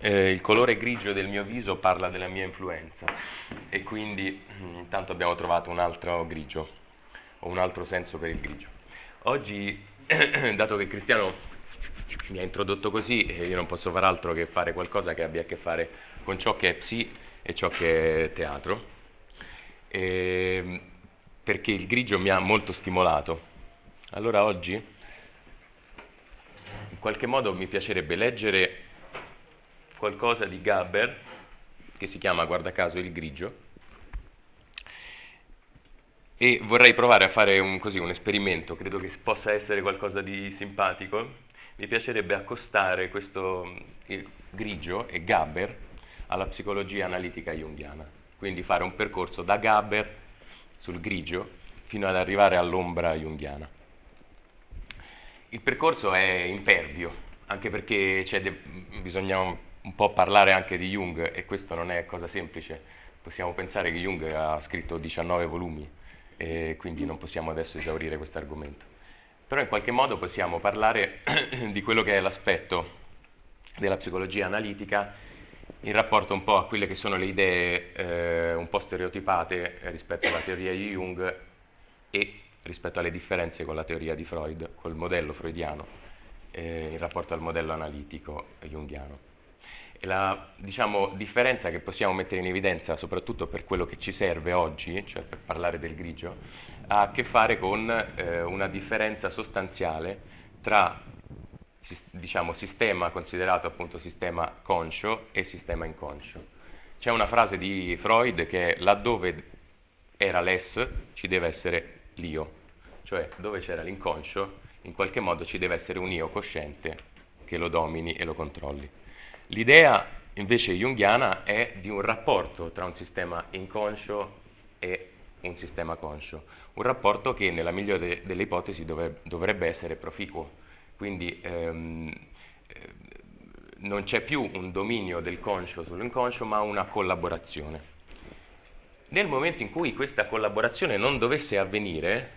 eh, il colore grigio del mio viso parla della mia influenza e quindi mm, intanto abbiamo trovato un altro grigio o un altro senso per il grigio. Oggi, dato che Cristiano mi ha introdotto così, eh, io non posso fare altro che fare qualcosa che abbia a che fare con ciò che è psi e ciò che è teatro, e, perché il grigio mi ha molto stimolato. Allora oggi, in qualche modo, mi piacerebbe leggere qualcosa di Gabber, che si chiama, guarda caso, il grigio, e vorrei provare a fare un, così, un esperimento, credo che possa essere qualcosa di simpatico. Mi piacerebbe accostare questo grigio e Gabber alla psicologia analitica junghiana, quindi fare un percorso da Gabber sul grigio fino ad arrivare all'ombra junghiana. Il percorso è impervio, anche perché de- bisogna un po' parlare anche di Jung e questo non è cosa semplice. Possiamo pensare che Jung ha scritto 19 volumi e quindi non possiamo adesso esaurire questo argomento. Però in qualche modo possiamo parlare di quello che è l'aspetto della psicologia analitica in rapporto un po' a quelle che sono le idee eh, un po' stereotipate rispetto alla teoria di Jung e rispetto alle differenze con la teoria di Freud, col modello freudiano, eh, in rapporto al modello analitico junghiano. La diciamo, differenza che possiamo mettere in evidenza, soprattutto per quello che ci serve oggi, cioè per parlare del grigio, ha a che fare con eh, una differenza sostanziale tra diciamo, sistema considerato appunto sistema conscio e sistema inconscio. C'è una frase di Freud che è laddove era l'es ci deve essere l'io, cioè dove c'era l'inconscio in qualche modo ci deve essere un io cosciente che lo domini e lo controlli. L'idea invece junghiana è di un rapporto tra un sistema inconscio e un sistema conscio, un rapporto che nella migliore delle ipotesi dovrebbe essere proficuo, quindi ehm, eh, non c'è più un dominio del conscio sull'inconscio ma una collaborazione. Nel momento in cui questa collaborazione non dovesse avvenire,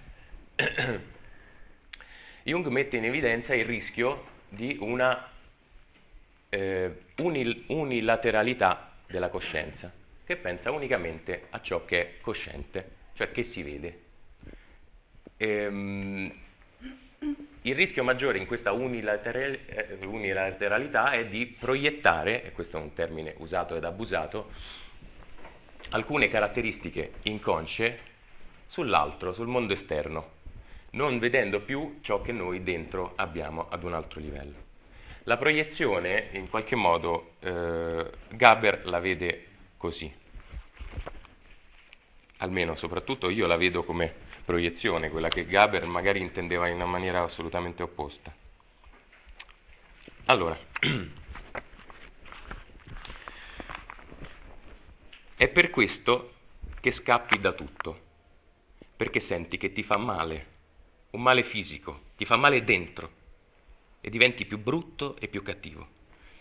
Jung mette in evidenza il rischio di una eh, unil- unilateralità della coscienza, che pensa unicamente a ciò che è cosciente, cioè che si vede. Ehm, il rischio maggiore in questa unilateral- eh, unilateralità è di proiettare, e questo è un termine usato ed abusato, alcune caratteristiche inconsce sull'altro, sul mondo esterno, non vedendo più ciò che noi dentro abbiamo ad un altro livello. La proiezione, in qualche modo, eh, Gaber la vede così. Almeno, soprattutto io la vedo come proiezione, quella che Gaber magari intendeva in una maniera assolutamente opposta. Allora, è per questo che scappi da tutto, perché senti che ti fa male, un male fisico, ti fa male dentro e diventi più brutto e più cattivo.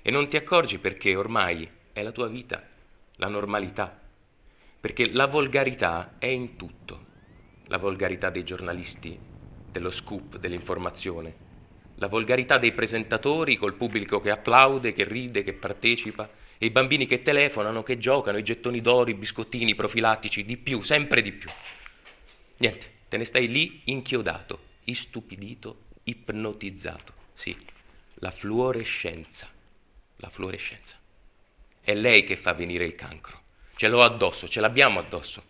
E non ti accorgi perché ormai è la tua vita, la normalità. Perché la volgarità è in tutto. La volgarità dei giornalisti, dello scoop, dell'informazione. La volgarità dei presentatori col pubblico che applaude, che ride, che partecipa. E i bambini che telefonano, che giocano, i gettoni d'oro, i biscottini profilattici, di più, sempre di più. Niente, te ne stai lì inchiodato, istupidito, ipnotizzato. Sì, la fluorescenza. La fluorescenza. È lei che fa venire il cancro. Ce l'ho addosso, ce l'abbiamo addosso.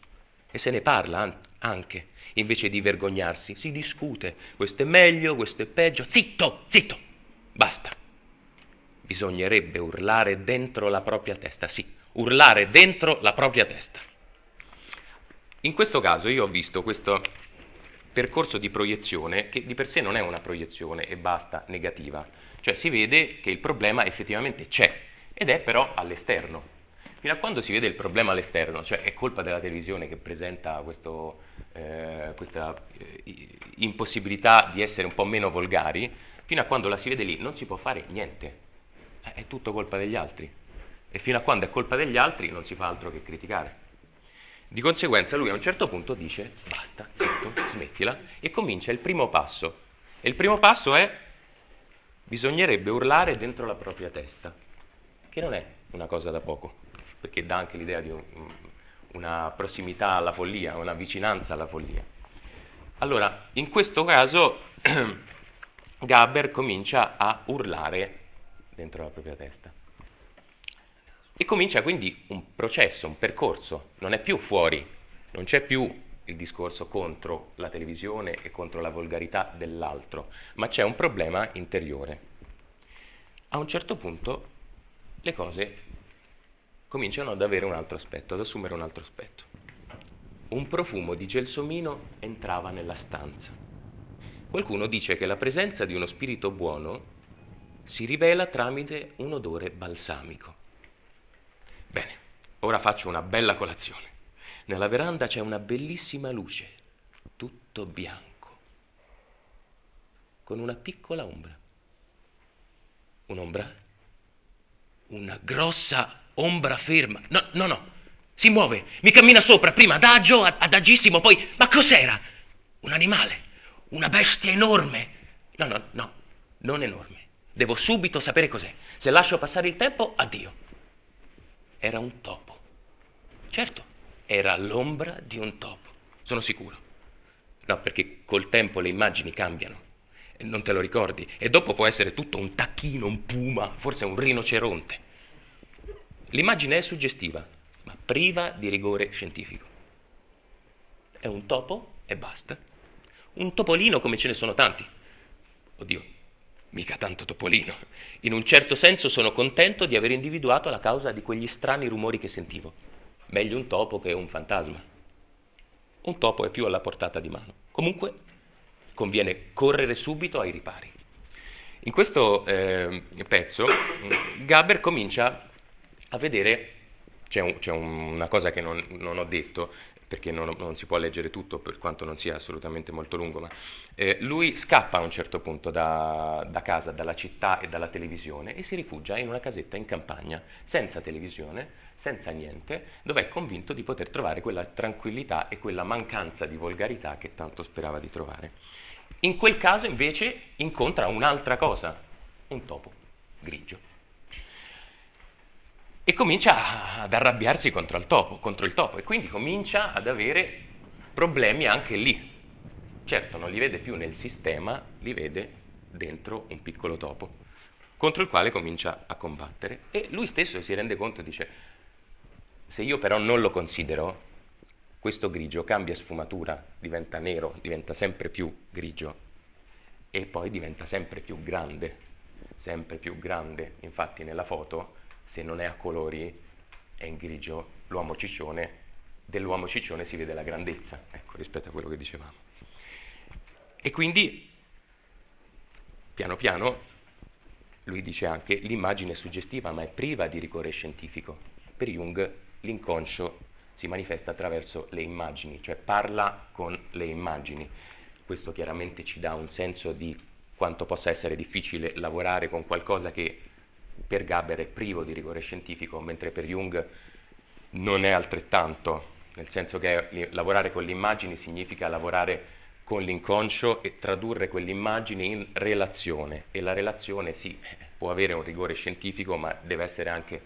E se ne parla anche. Invece di vergognarsi, si discute. Questo è meglio, questo è peggio. Zitto, zitto. Basta. Bisognerebbe urlare dentro la propria testa. Sì, urlare dentro la propria testa. In questo caso io ho visto questo percorso di proiezione che di per sé non è una proiezione e basta negativa, cioè si vede che il problema effettivamente c'è ed è però all'esterno. Fino a quando si vede il problema all'esterno, cioè è colpa della televisione che presenta questo, eh, questa eh, impossibilità di essere un po' meno volgari, fino a quando la si vede lì non si può fare niente, è tutto colpa degli altri. E fino a quando è colpa degli altri non si fa altro che criticare. Di conseguenza lui a un certo punto dice basta, zitto, smettila e comincia il primo passo. E il primo passo è bisognerebbe urlare dentro la propria testa. che non è una cosa da poco, perché dà anche l'idea di un, una prossimità alla follia, una vicinanza alla follia. Allora, in questo caso Gaber comincia a urlare dentro la propria testa. E comincia quindi un processo, un percorso, non è più fuori, non c'è più il discorso contro la televisione e contro la volgarità dell'altro, ma c'è un problema interiore. A un certo punto le cose cominciano ad avere un altro aspetto, ad assumere un altro aspetto. Un profumo di gelsomino entrava nella stanza. Qualcuno dice che la presenza di uno spirito buono si rivela tramite un odore balsamico. Bene, ora faccio una bella colazione. Nella veranda c'è una bellissima luce, tutto bianco, con una piccola ombra. Un'ombra? Una grossa ombra ferma. No, no, no, si muove, mi cammina sopra, prima adagio, adagissimo, poi... Ma cos'era? Un animale, una bestia enorme. No, no, no, non enorme. Devo subito sapere cos'è. Se lascio passare il tempo, addio. Era un topo. Certo, era l'ombra di un topo, sono sicuro. No, perché col tempo le immagini cambiano. Non te lo ricordi? E dopo può essere tutto un tacchino, un puma, forse un rinoceronte. L'immagine è suggestiva, ma priva di rigore scientifico. È un topo e basta. Un topolino come ce ne sono tanti. Oddio, mica tanto topolino. In un certo senso sono contento di aver individuato la causa di quegli strani rumori che sentivo. Meglio un topo che un fantasma. Un topo è più alla portata di mano. Comunque conviene correre subito ai ripari. In questo eh, pezzo Gaber comincia a vedere, c'è, un, c'è una cosa che non, non ho detto, perché non, non, si può leggere tutto per quanto non sia assolutamente molto lungo, ma eh, lui scappa a un certo punto da, da, casa, dalla città e dalla televisione e si rifugia in una casetta in campagna, senza televisione, senza niente, dove è convinto di poter trovare quella tranquillità e quella mancanza di volgarità che tanto sperava di trovare. In quel caso invece incontra un'altra cosa, un topo grigio e comincia ad arrabbiarsi contro il topo, contro il topo e quindi comincia ad avere problemi anche lì. Certo, non li vede più nel sistema, li vede dentro un piccolo topo, contro il quale comincia a combattere e lui stesso si rende conto e dice, se io però non lo considero, questo grigio cambia sfumatura, diventa nero, diventa sempre più grigio e poi diventa sempre più grande, sempre più grande. Infatti nella foto se non è a colori è in grigio, l'uomo ciccione, dell'uomo ciccione si vede la grandezza, ecco, rispetto a quello che dicevamo. E quindi, piano piano, lui dice anche, l'immagine è suggestiva ma è priva di rigore scientifico. Per Jung l'inconscio si manifesta attraverso le immagini, cioè parla con le immagini. Questo chiaramente ci dà un senso di quanto possa essere difficile lavorare con qualcosa che per Gaber è privo di rigore scientifico, mentre per Jung non è altrettanto, nel senso che lavorare con le immagini significa lavorare con l'inconscio e tradurre quell'immagine in relazione e la relazione sì, può avere un rigore scientifico ma deve essere anche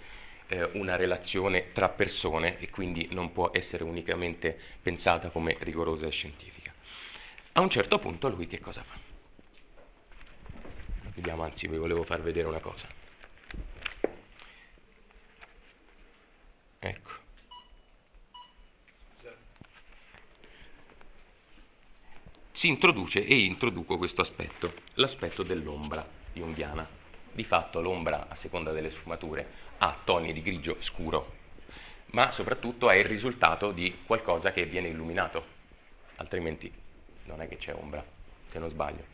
eh, una relazione tra persone e quindi non può essere unicamente pensata come rigorosa e scientifica. A un certo punto lui che cosa fa? Vediamo, anzi vi volevo far vedere una cosa. Ecco. Si introduce e introduco questo aspetto, l'aspetto dell'ombra junghiana. Di fatto l'ombra, a seconda delle sfumature, ha toni di grigio scuro, ma soprattutto è il risultato di qualcosa che viene illuminato, altrimenti non è che c'è ombra, se non sbaglio.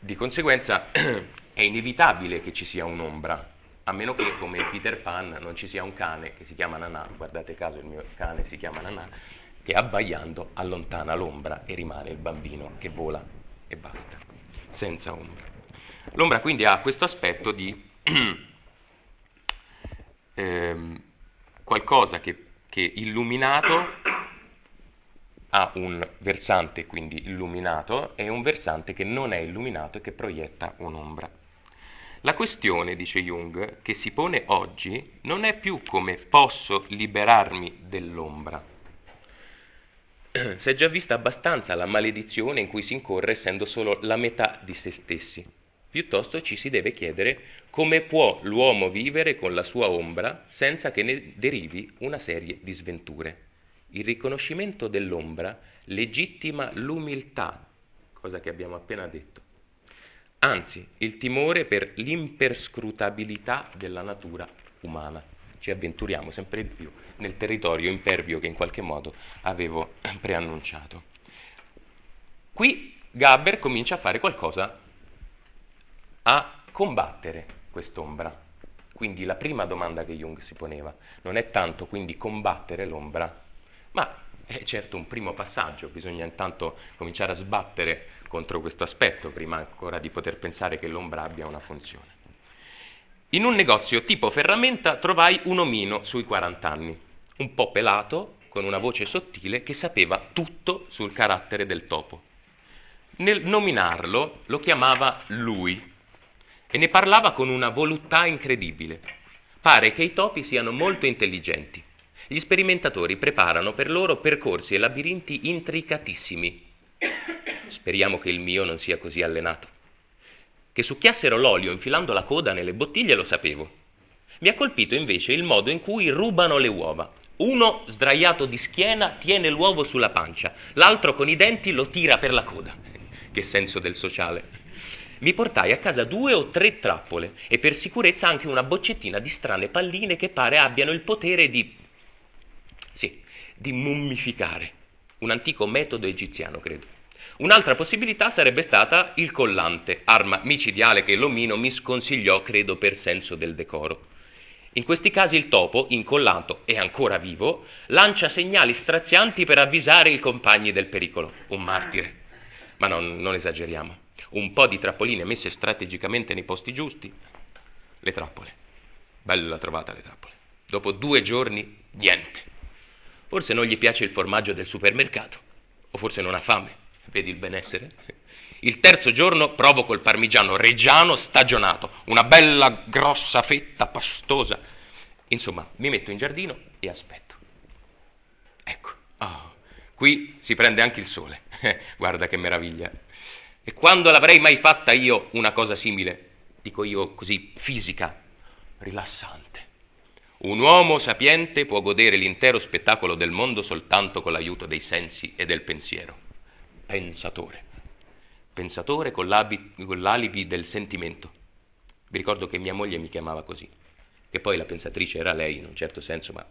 Di conseguenza è inevitabile che ci sia un'ombra, a meno che come Peter Pan non ci sia un cane che si chiama Nanà, guardate caso il mio cane si chiama Nanà, che abbaiando allontana l'ombra e rimane il bambino che vola e basta, senza ombra. L'ombra quindi ha questo aspetto di ehm, qualcosa che, che illuminato ha un versante quindi illuminato e un versante che non è illuminato e che proietta un'ombra. La questione, dice Jung, che si pone oggi non è più come posso liberarmi dell'ombra. Si è già vista abbastanza la maledizione in cui si incorre essendo solo la metà di se stessi. Piuttosto ci si deve chiedere come può l'uomo vivere con la sua ombra senza che ne derivi una serie di sventure. Il riconoscimento dell'ombra legittima l'umiltà, cosa che abbiamo appena detto. Anzi, il timore per l'imperscrutabilità della natura umana. Ci avventuriamo sempre di più nel territorio impervio che in qualche modo avevo preannunciato. Qui Gaber comincia a fare qualcosa a combattere quest'ombra. Quindi la prima domanda che Jung si poneva non è tanto quindi combattere l'ombra, ma è certo un primo passaggio, bisogna intanto cominciare a sbattere contro questo aspetto prima ancora di poter pensare che l'ombra abbia una funzione. In un negozio tipo ferramenta trovai un omino sui 40 anni, un po' pelato, con una voce sottile che sapeva tutto sul carattere del topo. Nel nominarlo lo chiamava lui e ne parlava con una voluttà incredibile. Pare che i topi siano molto intelligenti. Gli sperimentatori preparano per loro percorsi e labirinti intricatissimi. Speriamo che il mio non sia così allenato. Che succhiassero l'olio infilando la coda nelle bottiglie lo sapevo. Mi ha colpito invece il modo in cui rubano le uova. Uno, sdraiato di schiena, tiene l'uovo sulla pancia, l'altro con i denti lo tira per la coda. Che senso del sociale mi portai a casa due o tre trappole e per sicurezza anche una boccettina di strane palline che pare abbiano il potere di... sì, di mummificare. Un antico metodo egiziano, credo. Un'altra possibilità sarebbe stata il collante, arma micidiale che l'omino mi sconsigliò, credo, per senso del decoro. In questi casi il topo, incollato e ancora vivo, lancia segnali strazianti per avvisare i compagni del pericolo. Un martire. Ma non, non esageriamo un po' di trappoline messe strategicamente nei posti giusti, le trappole. Bella trovata le trappole. Dopo due giorni, niente. Forse non gli piace il formaggio del supermercato, o forse non ha fame, vedi il benessere? Il terzo giorno provo col parmigiano reggiano stagionato, una bella grossa fetta pastosa. Insomma, mi metto in giardino e aspetto. Ecco, oh, qui si prende anche il sole. Guarda che meraviglia. E quando l'avrei mai fatta io una cosa simile? Dico io così, fisica, rilassante. Un uomo sapiente può godere l'intero spettacolo del mondo soltanto con l'aiuto dei sensi e del pensiero. Pensatore. Pensatore con, con l'alibi del sentimento. Vi ricordo che mia moglie mi chiamava così, che poi la pensatrice era lei in un certo senso, ma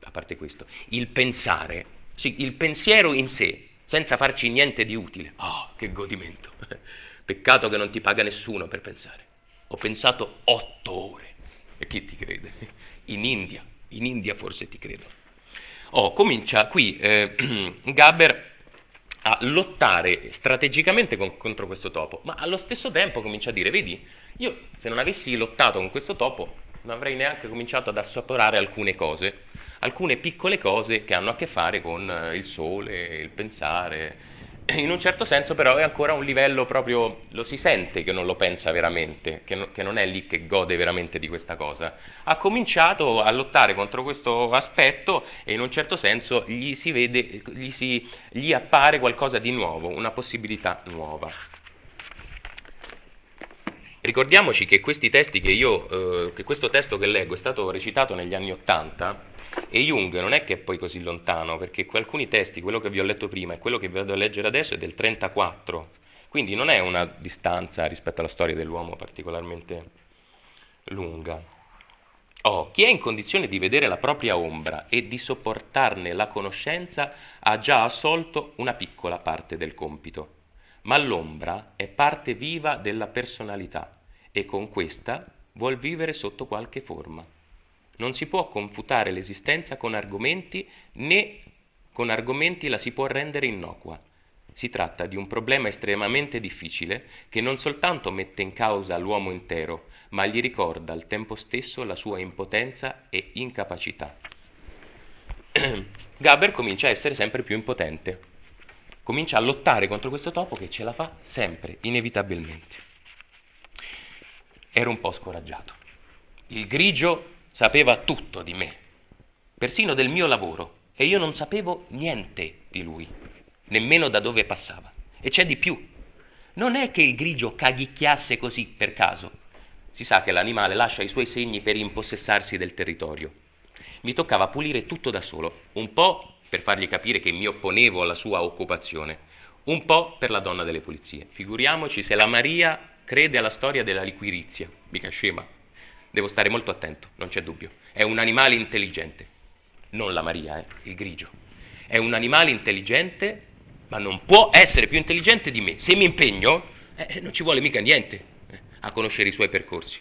a parte questo, il pensare, sì, il pensiero in sé senza farci niente di utile. Oh, che godimento! Peccato che non ti paga nessuno per pensare. Ho pensato otto ore. E chi ti crede? In India, in India forse ti credo. Oh, comincia qui eh, Gaber a lottare strategicamente con, contro questo topo, ma allo stesso tempo comincia a dire, vedi, io se non avessi lottato con questo topo non avrei neanche cominciato ad assaporare alcune cose alcune piccole cose che hanno a che fare con eh, il sole, il pensare. In un certo senso però è ancora un livello proprio, lo si sente che non lo pensa veramente, che, no, che non è lì che gode veramente di questa cosa. Ha cominciato a lottare contro questo aspetto e in un certo senso gli si vede, gli, si, gli appare qualcosa di nuovo, una possibilità nuova. Ricordiamoci che questi testi che io, eh, che questo testo che leggo è stato recitato negli anni Ottanta e Jung non è che è poi così lontano, perché alcuni testi, quello che vi ho letto prima e quello che vi vado a leggere adesso è del 34, quindi non è una distanza rispetto alla storia dell'uomo particolarmente lunga. Oh, chi è in condizione di vedere la propria ombra e di sopportarne la conoscenza ha già assolto una piccola parte del compito, ma l'ombra è parte viva della personalità e con questa vuol vivere sotto qualche forma non si può confutare l'esistenza con argomenti né con argomenti la si può rendere innocua. Si tratta di un problema estremamente difficile che non soltanto mette in causa l'uomo intero, ma gli ricorda al tempo stesso la sua impotenza e incapacità. Gaber comincia a essere sempre più impotente, comincia a lottare contro questo topo che ce la fa sempre, inevitabilmente. ero un po' scoraggiato. Il grigio sapeva tutto di me, persino del mio lavoro, e io non sapevo niente di lui, nemmeno da dove passava. E c'è di più. Non è che il grigio caghicchiasse così per caso. Si sa che l'animale lascia i suoi segni per impossessarsi del territorio. Mi toccava pulire tutto da solo, un po' per fargli capire che mi opponevo alla sua occupazione, un po' per la donna delle pulizie. Figuriamoci se la Maria crede alla storia della liquirizia, mica scema. Devo stare molto attento, non c'è dubbio. È un animale intelligente. Non la Maria, eh, il grigio. È un animale intelligente, ma non può essere più intelligente di me. Se mi impegno, eh, non ci vuole mica niente eh, a conoscere i suoi percorsi.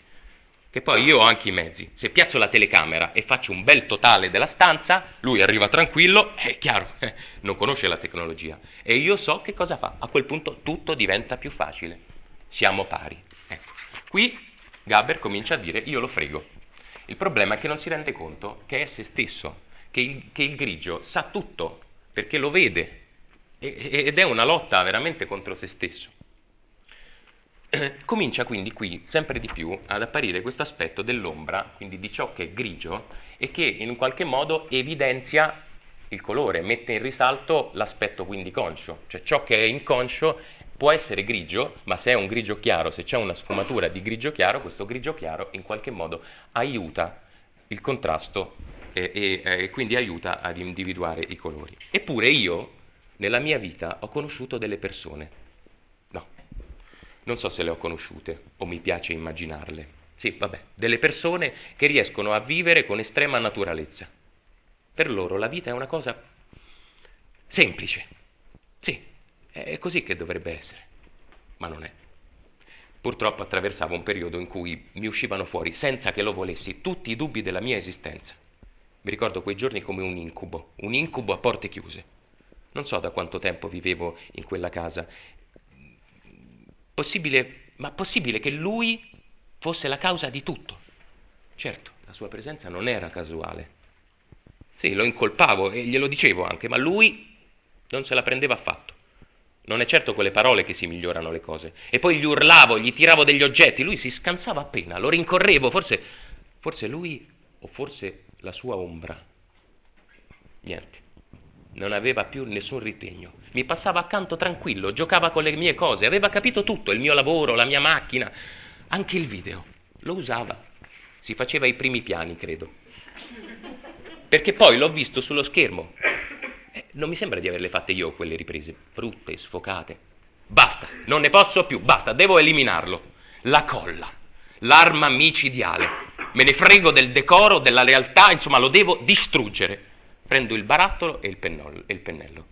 Che poi io ho anche i mezzi. Se piazzo la telecamera e faccio un bel totale della stanza, lui arriva tranquillo, è chiaro, eh, non conosce la tecnologia. E io so che cosa fa. A quel punto tutto diventa più facile. Siamo pari. Ecco. Qui Gaber comincia a dire io lo frego. Il problema è che non si rende conto che è se stesso, che il, che il grigio sa tutto, perché lo vede, ed è una lotta veramente contro se stesso. Comincia quindi qui sempre di più ad apparire questo aspetto dell'ombra, quindi di ciò che è grigio e che in qualche modo evidenzia il colore, mette in risalto l'aspetto quindi conscio, cioè ciò che è inconscio può essere grigio, ma se è un grigio chiaro, se c'è una sfumatura di grigio chiaro, questo grigio chiaro in qualche modo aiuta il contrasto e, e, e quindi aiuta ad individuare i colori. Eppure io nella mia vita ho conosciuto delle persone. No, non so se le ho conosciute o mi piace immaginarle. Sì, vabbè, delle persone che riescono a vivere con estrema naturalezza. Per loro la vita è una cosa semplice. Sì, è così che dovrebbe essere, ma non è. Purtroppo attraversavo un periodo in cui mi uscivano fuori, senza che lo volessi, tutti i dubbi della mia esistenza. Mi ricordo quei giorni come un incubo, un incubo a porte chiuse. Non so da quanto tempo vivevo in quella casa. Possibile, ma possibile che lui fosse la causa di tutto. Certo, la sua presenza non era casuale. Sì, lo incolpavo e glielo dicevo anche, ma lui non se la prendeva affatto. Non è certo con le parole che si migliorano le cose. E poi gli urlavo, gli tiravo degli oggetti, lui si scansava appena, lo rincorrevo, forse, forse lui o forse la sua ombra. Niente, non aveva più nessun ritegno. Mi passava accanto tranquillo, giocava con le mie cose, aveva capito tutto, il mio lavoro, la mia macchina, anche il video. Lo usava. Si faceva i primi piani, credo. Perché poi l'ho visto sullo schermo non mi sembra di averle fatte io quelle riprese, brutte, sfocate. Basta, non ne posso più, basta, devo eliminarlo. La colla, l'arma micidiale. Me ne frego del decoro, della realtà, insomma lo devo distruggere. Prendo il barattolo e il, pennolo, e il pennello.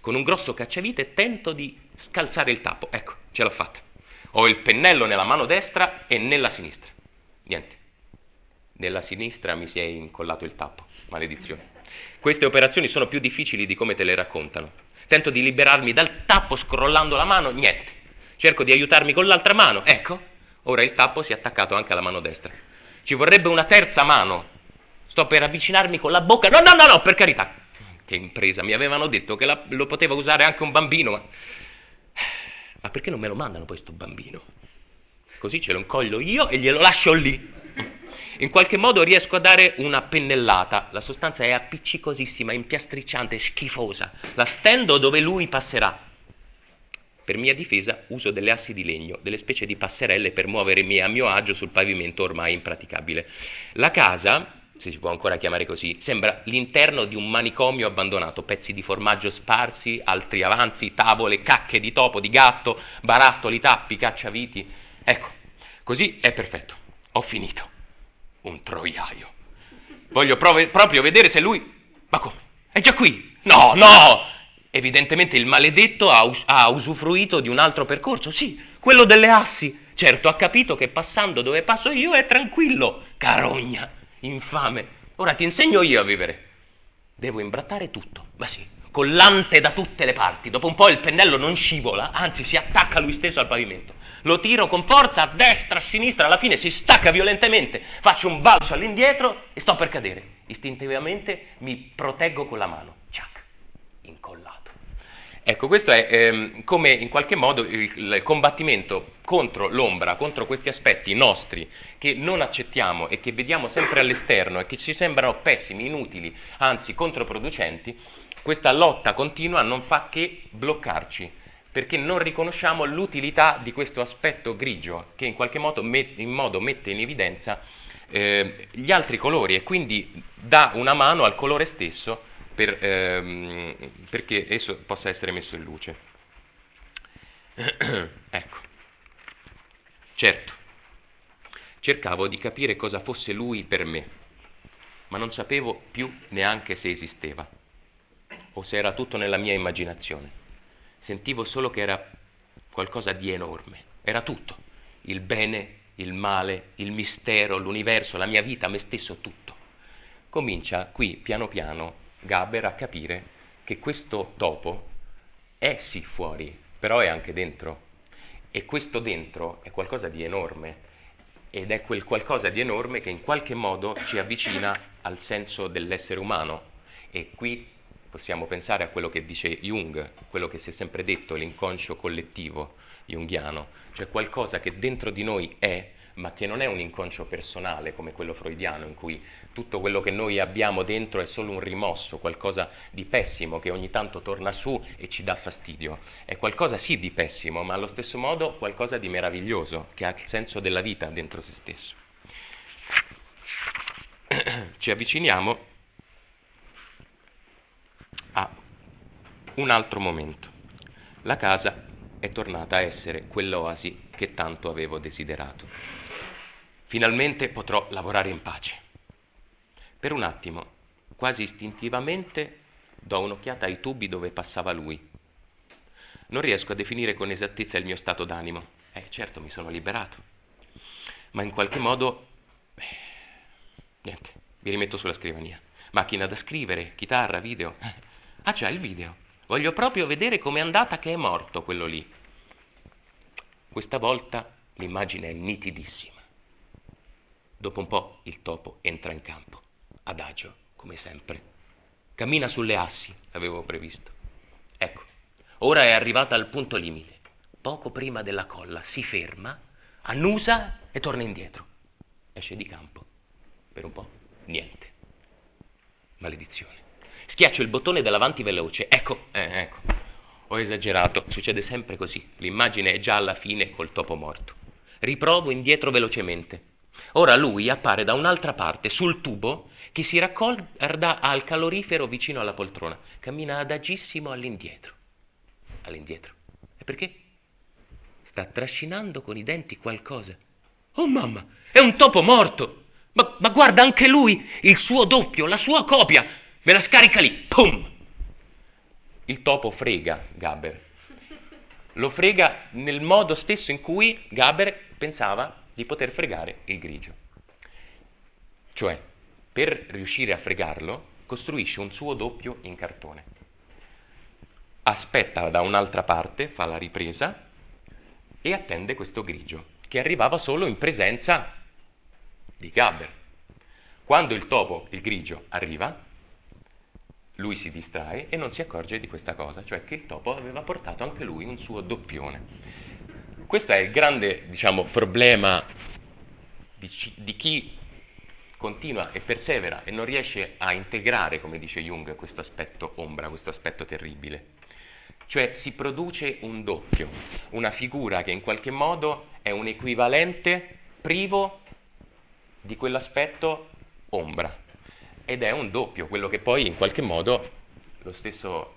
Con un grosso cacciavite tento di scalzare il tappo. Ecco, ce l'ho fatta. Ho il pennello nella mano destra e nella sinistra. Niente. Nella sinistra mi si è incollato il tappo. Maledizione. Queste operazioni sono più difficili di come te le raccontano. Tento di liberarmi dal tappo scrollando la mano, niente. Cerco di aiutarmi con l'altra mano, ecco, ora il tappo si è attaccato anche alla mano destra. Ci vorrebbe una terza mano. Sto per avvicinarmi con la bocca. No, no, no, no, per carità. Che impresa, mi avevano detto che la, lo poteva usare anche un bambino, ma... Ma perché non me lo mandano poi sto bambino? Così ce lo incoglio io e glielo lascio lì in qualche modo riesco a dare una pennellata, la sostanza è appiccicosissima, impiastricciante, schifosa, la stendo dove lui passerà. Per mia difesa uso delle assi di legno, delle specie di passerelle per muovermi a mio agio sul pavimento ormai impraticabile. La casa, se si può ancora chiamare così, sembra l'interno di un manicomio abbandonato, pezzi di formaggio sparsi, altri avanzi, tavole, cacche di topo, di gatto, barattoli, tappi, cacciaviti. Ecco, così è perfetto, ho finito un troiaio. Voglio prov- proprio vedere se lui... Ma come? È già qui? No, no! Evidentemente il maledetto ha, us- ha usufruito di un altro percorso. Sì, quello delle assi. Certo, ha capito che passando dove passo io è tranquillo. Carogna, infame. Ora ti insegno io a vivere. Devo imbrattare tutto. Ma sì, collante da tutte le parti. Dopo un po' il pennello non scivola, anzi si attacca lui stesso al pavimento lo tiro con forza a destra, a sinistra, alla fine si stacca violentemente, faccio un balzo all'indietro e sto per cadere. Istintivamente mi proteggo con la mano, ciac, incollato. Ecco, questo è ehm, come in qualche modo il, il, combattimento contro l'ombra, contro questi aspetti nostri che non accettiamo e che vediamo sempre all'esterno e che ci sembrano pessimi, inutili, anzi controproducenti, questa lotta continua non fa che bloccarci, perché non riconosciamo l'utilità di questo aspetto grigio che in qualche modo, met- in modo mette in evidenza eh, gli altri colori e quindi dà una mano al colore stesso per, ehm, perché esso possa essere messo in luce. ecco, certo, cercavo di capire cosa fosse lui per me, ma non sapevo più neanche se esisteva o se era tutto nella mia immaginazione. Sentivo solo che era qualcosa di enorme, era tutto, il bene, il male, il mistero, l'universo, la mia vita, me stesso, tutto. Comincia qui piano piano Gaber a capire che questo topo è sì fuori, però è anche dentro. E questo dentro è qualcosa di enorme ed è quel qualcosa di enorme che in qualche modo ci avvicina al senso dell'essere umano. E qui possiamo pensare a quello che dice Jung, quello che si è sempre detto, l'inconscio collettivo junghiano, cioè qualcosa che dentro di noi è, ma che non è un inconscio personale come quello freudiano in cui tutto quello che noi abbiamo dentro è solo un rimosso, qualcosa di pessimo che ogni tanto torna su e ci dà fastidio. È qualcosa sì di pessimo, ma allo stesso modo qualcosa di meraviglioso, che ha il senso della vita dentro se stesso. Ci avviciniamo a un altro momento. La casa è tornata a essere quell'oasi che tanto avevo desiderato. Finalmente potrò lavorare in pace. Per un attimo, quasi istintivamente, do un'occhiata ai tubi dove passava lui. Non riesco a definire con esattezza il mio stato d'animo. Eh, certo, mi sono liberato. Ma in qualche modo... Eh, niente, mi rimetto sulla scrivania. Macchina da scrivere, chitarra, video. Ah, c'è il video. Voglio proprio vedere com'è andata che è morto quello lì. Questa volta l'immagine è nitidissima. Dopo un po' il topo entra in campo adagio, come sempre. Cammina sulle assi, avevo previsto. Ecco, ora è arrivata al punto limite. Poco prima della colla si ferma, annusa e torna indietro. Esce di campo. Per un po', niente. Maledizione. Schiaccio il bottone dell'avanti veloce. Ecco, eh, ecco. Ho esagerato, succede sempre così. L'immagine è già alla fine col topo morto. Riprovo indietro velocemente. Ora lui appare da un'altra parte, sul tubo, che si raccorda al calorifero vicino alla poltrona. Cammina adagissimo all'indietro. All'indietro. E perché? Sta trascinando con i denti qualcosa. Oh mamma, è un topo morto! Ma, ma guarda anche lui, il suo doppio, la sua copia! Me la scarica lì, pum! Il topo frega Gaber. Lo frega nel modo stesso in cui Gaber pensava di poter fregare il grigio. Cioè, per riuscire a fregarlo, costruisce un suo doppio in cartone. Aspetta da un'altra parte, fa la ripresa e attende questo grigio, che arrivava solo in presenza di Gabber. Quando il topo, il grigio, arriva, lui si distrae e non si accorge di questa cosa, cioè che il topo aveva portato anche lui un suo doppione. Questo è il grande, diciamo, problema di, di chi continua e persevera e non riesce a integrare, come dice Jung, questo aspetto ombra, questo aspetto terribile. Cioè si produce un doppio, una figura che in qualche modo è un equivalente privo di quell'aspetto ombra ed è un doppio, quello che poi in qualche modo lo stesso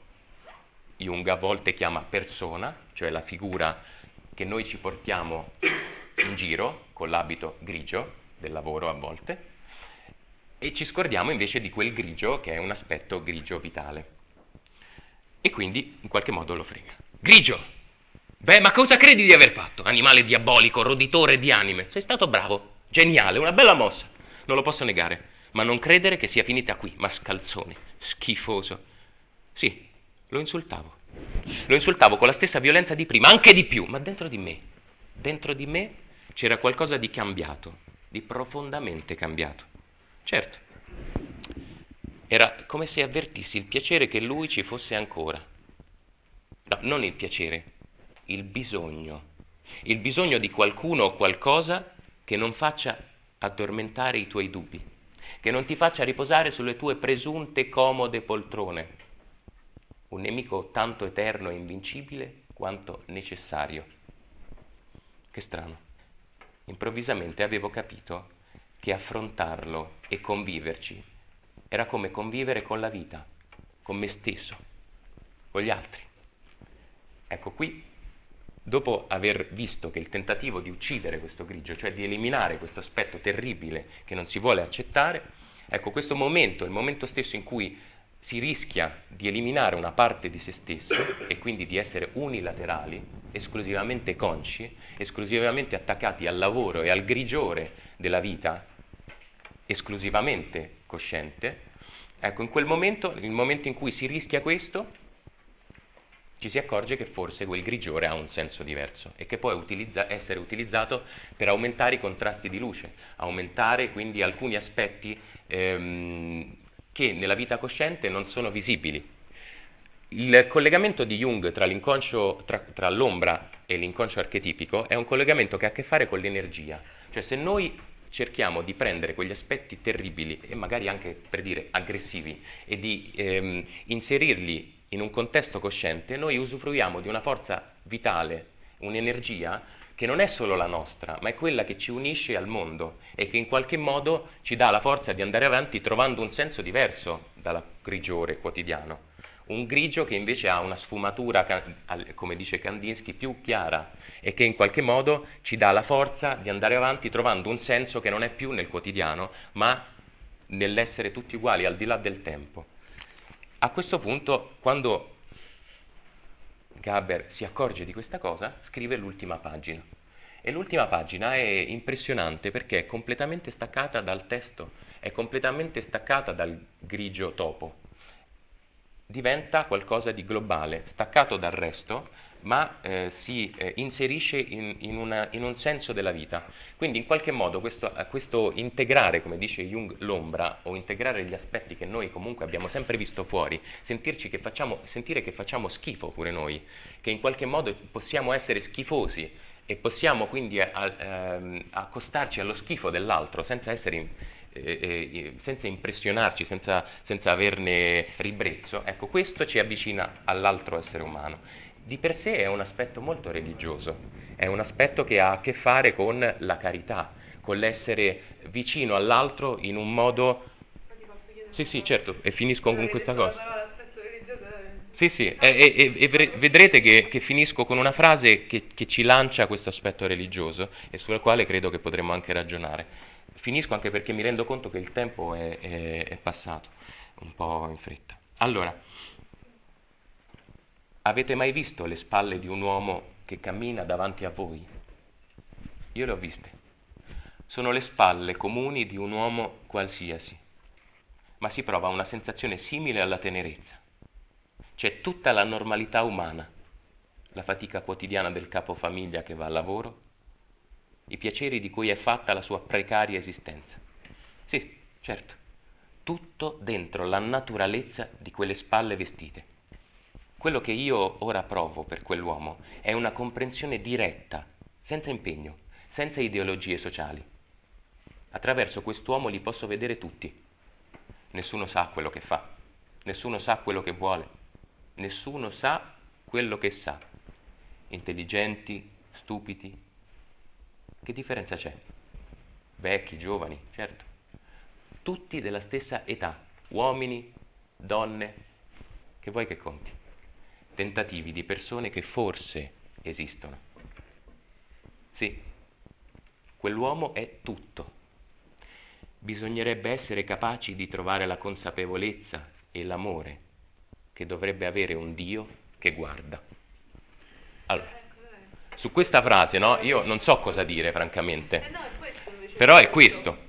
Jung a volte chiama persona, cioè la figura che noi ci portiamo in giro con l'abito grigio del lavoro a volte, e ci scordiamo invece di quel grigio che è un aspetto grigio vitale. E quindi in qualche modo lo frega. Grigio! Beh, ma cosa credi di aver fatto? Animale diabolico, roditore di anime. Sei stato bravo, geniale, una bella mossa. Non lo posso negare, ma non credere che sia finita qui, mascalzone, schifoso. Sì, lo insultavo. Lo insultavo con la stessa violenza di prima, anche di più, ma dentro di me, dentro di me c'era qualcosa di cambiato, di profondamente cambiato. Certo, era come se avvertissi il piacere che lui ci fosse ancora. no, non il piacere, il bisogno, il bisogno di qualcuno o qualcosa che non faccia addormentare i tuoi dubbi, che non ti faccia riposare sulle tue presunte comode poltrone. Un nemico tanto eterno e invincibile quanto necessario. Che strano. Improvvisamente avevo capito che affrontarlo e conviverci era come convivere con la vita, con me stesso, con gli altri. Ecco qui, dopo aver visto che il tentativo di uccidere questo grigio, cioè di eliminare questo aspetto terribile che non si vuole accettare, ecco questo momento, il momento stesso in cui si rischia di eliminare una parte di se stesso e quindi di essere unilaterali, esclusivamente consci, esclusivamente attaccati al lavoro e al grigiore della vita, esclusivamente cosciente, ecco in quel momento, nel momento in cui si rischia questo, ci si accorge che forse quel grigiore ha un senso diverso e che può utilizza- essere utilizzato per aumentare i contrasti di luce, aumentare quindi alcuni aspetti ehm, che nella vita cosciente non sono visibili. Il collegamento di Jung tra, tra, tra l'ombra e l'inconscio archetipico è un collegamento che ha a che fare con l'energia, cioè se noi cerchiamo di prendere quegli aspetti terribili e magari anche per dire aggressivi e di ehm, inserirli in un contesto cosciente, noi usufruiamo di una forza vitale, un'energia che non è solo la nostra, ma è quella che ci unisce al mondo e che in qualche modo ci dà la forza di andare avanti trovando un senso diverso dal grigiore quotidiano. Un grigio che invece ha una sfumatura, come dice Kandinsky, più chiara e che in qualche modo ci dà la forza di andare avanti trovando un senso che non è più nel quotidiano, ma nell'essere tutti uguali al di là del tempo. A questo punto, quando Gaber si accorge di questa cosa, scrive l'ultima pagina. E l'ultima pagina è impressionante perché è completamente staccata dal testo, è completamente staccata dal grigio topo. Diventa qualcosa di globale, staccato dal resto, ma eh, si eh, inserisce in, in, una, in, un senso della vita. Quindi in qualche modo questo, eh, questo, integrare, come dice Jung, l'ombra o integrare gli aspetti che noi comunque abbiamo sempre visto fuori, che facciamo, sentire che facciamo schifo pure noi, che in qualche modo possiamo essere schifosi e possiamo quindi a, a, ehm, accostarci allo schifo dell'altro senza essere eh, eh, senza impressionarci, senza, senza, averne ribrezzo, ecco, questo ci avvicina all'altro essere umano di per sé è un aspetto molto religioso, è un aspetto che ha a che fare con la carità, con l'essere vicino all'altro in un modo... Sì, sì, certo, e finisco con questa cosa. Sì, sì, e, e, e vedrete che, che, finisco con una frase che, che, ci lancia questo aspetto religioso e sulla quale credo che potremmo anche ragionare. Finisco anche perché mi rendo conto che il tempo è, è, è passato un po' in fretta. Allora, Avete mai visto le spalle di un uomo che cammina davanti a voi? Io le ho viste. Sono le spalle comuni di un uomo qualsiasi, ma si prova una sensazione simile alla tenerezza. C'è tutta la normalità umana, la fatica quotidiana del capofamiglia che va al lavoro, i piaceri di cui è fatta la sua precaria esistenza. Sì, certo, tutto dentro la naturalezza di quelle spalle vestite quello che io ora provo per quell'uomo è una comprensione diretta, senza impegno, senza ideologie sociali. Attraverso quest'uomo li posso vedere tutti. Nessuno sa quello che fa, nessuno sa quello che vuole, nessuno sa quello che sa. Intelligenti, stupidi. Che differenza c'è? Vecchi, giovani, certo. Tutti della stessa età, uomini, donne, che vuoi che conti? Tentativi di persone che forse esistono. Sì, quell'uomo è tutto. Bisognerebbe essere capaci di trovare la consapevolezza e l'amore che dovrebbe avere un Dio che guarda. Allora, su questa frase, no, io non so cosa dire, francamente. Eh Però è questo.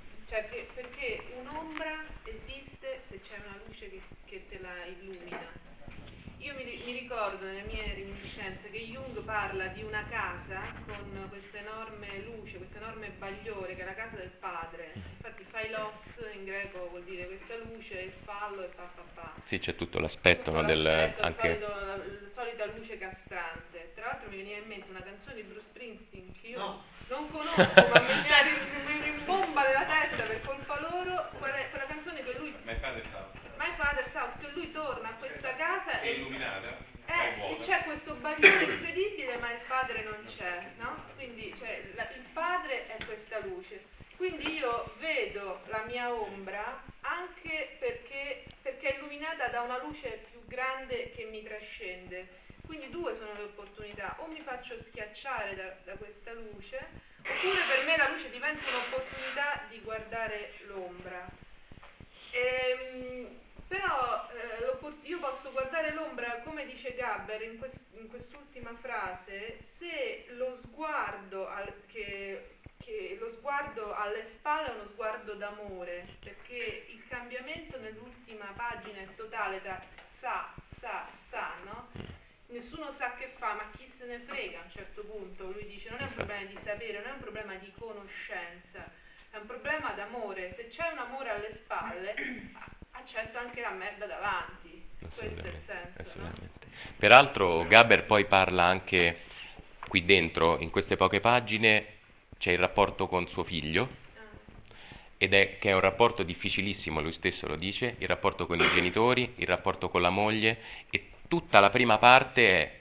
Ricordo nelle mie reminiscenze che Jung parla di una casa con questa enorme luce, questo enorme bagliore che è la casa del padre. Infatti phailos in greco vuol dire questa luce, il fallo e fa fa fa. Sì, c'è tutto l'aspetto, no, del, l'aspetto anche... solito, la, la, solita luce contrastante. Tra l'altro mi veniva in mente una canzone di Bruce Springsteen che io No. non conosco, ma mi mi- mi rimbomba nella testa per colpa loro, quella, quella canzone che lui, My father house My Father's House, che lui torna a questa casa è e illuminata, e c'è questo bagliore incredibile, ma il padre non c'è, no? Quindi cioè, la- il padre è questa luce. Quindi io vedo la mia ombra anche perché, perché è illuminata da una luce più grande che mi trascende. Quindi due sono le opportunità, o mi faccio schiacciare da, da questa luce, oppure per me la luce diventa un'opportunità di guardare l'ombra. Ehm, però eh, io posso guardare l'ombra, come dice Gabber in, quest- in quest'ultima frase, se lo sguardo, al- che, che lo sguardo alle spalle è uno sguardo d'amore, perché il cambiamento nell'ultima pagina è totale da sa, sa, sa, no? Nessuno sa che fa, ma chi se ne frega a un certo punto, lui dice non è un problema di sapere, non è un problema di conoscenza, è un problema d'amore, se c'è un amore alle spalle, accetto anche la merda davanti, questo è il senso, no? Peraltro Gaber poi parla anche qui dentro, in queste poche pagine, c'è il rapporto con suo figlio, Ah, ed è che è un rapporto difficilissimo, lui stesso lo dice, il rapporto con i genitori, il rapporto con la moglie e tutta la prima parte è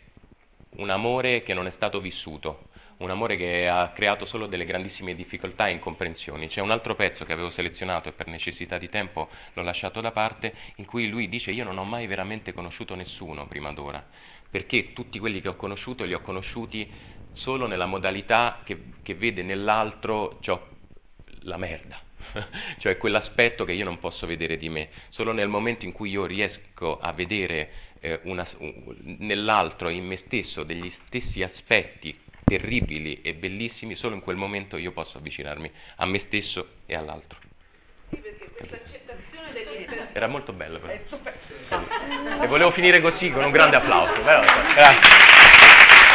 un amore che non è stato vissuto, un amore che ha creato solo delle grandissime difficoltà e incomprensioni. C'è un altro pezzo che avevo selezionato e per necessità di tempo l'ho lasciato da parte, in cui lui dice io non ho mai veramente conosciuto nessuno prima d'ora, perché tutti quelli che ho conosciuto li ho conosciuti solo nella modalità che, che vede nell'altro ciò, la merda, cioè quell'aspetto che io non posso vedere di me. Solo nel momento in cui io riesco a vedere eh, una- un- nell'altro in me stesso degli stessi aspetti terribili e bellissimi, solo in quel momento io posso avvicinarmi a me stesso e all'altro. Sì, perché questa accettazione dell'imperfezione Era molto bello però. E volevo finire così con un grande applauso. però- grazie.